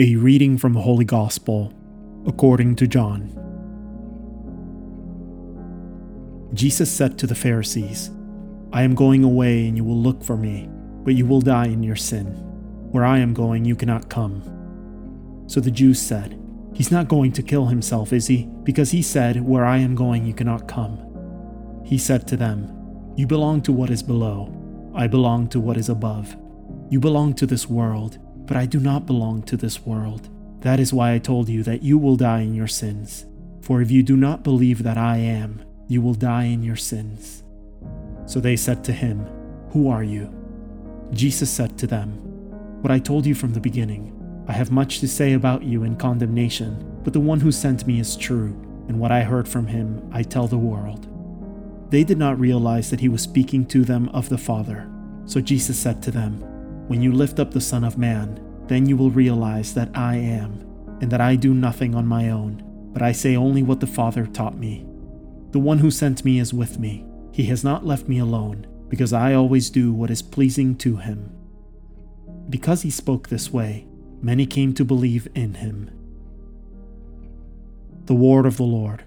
A reading from the Holy Gospel according to John. Jesus said to the Pharisees, I am going away and you will look for me, but you will die in your sin. Where I am going, you cannot come. So the Jews said, He's not going to kill himself, is he? Because he said, Where I am going, you cannot come. He said to them, You belong to what is below, I belong to what is above. You belong to this world but I do not belong to this world. That is why I told you that you will die in your sins. For if you do not believe that I am, you will die in your sins. So they said to him, Who are you? Jesus said to them, What I told you from the beginning. I have much to say about you in condemnation, but the one who sent me is true, and what I heard from him I tell the world. They did not realize that he was speaking to them of the Father. So Jesus said to them, when you lift up the Son of Man, then you will realize that I am, and that I do nothing on my own, but I say only what the Father taught me. The one who sent me is with me. He has not left me alone, because I always do what is pleasing to him. Because he spoke this way, many came to believe in him. The word of the Lord.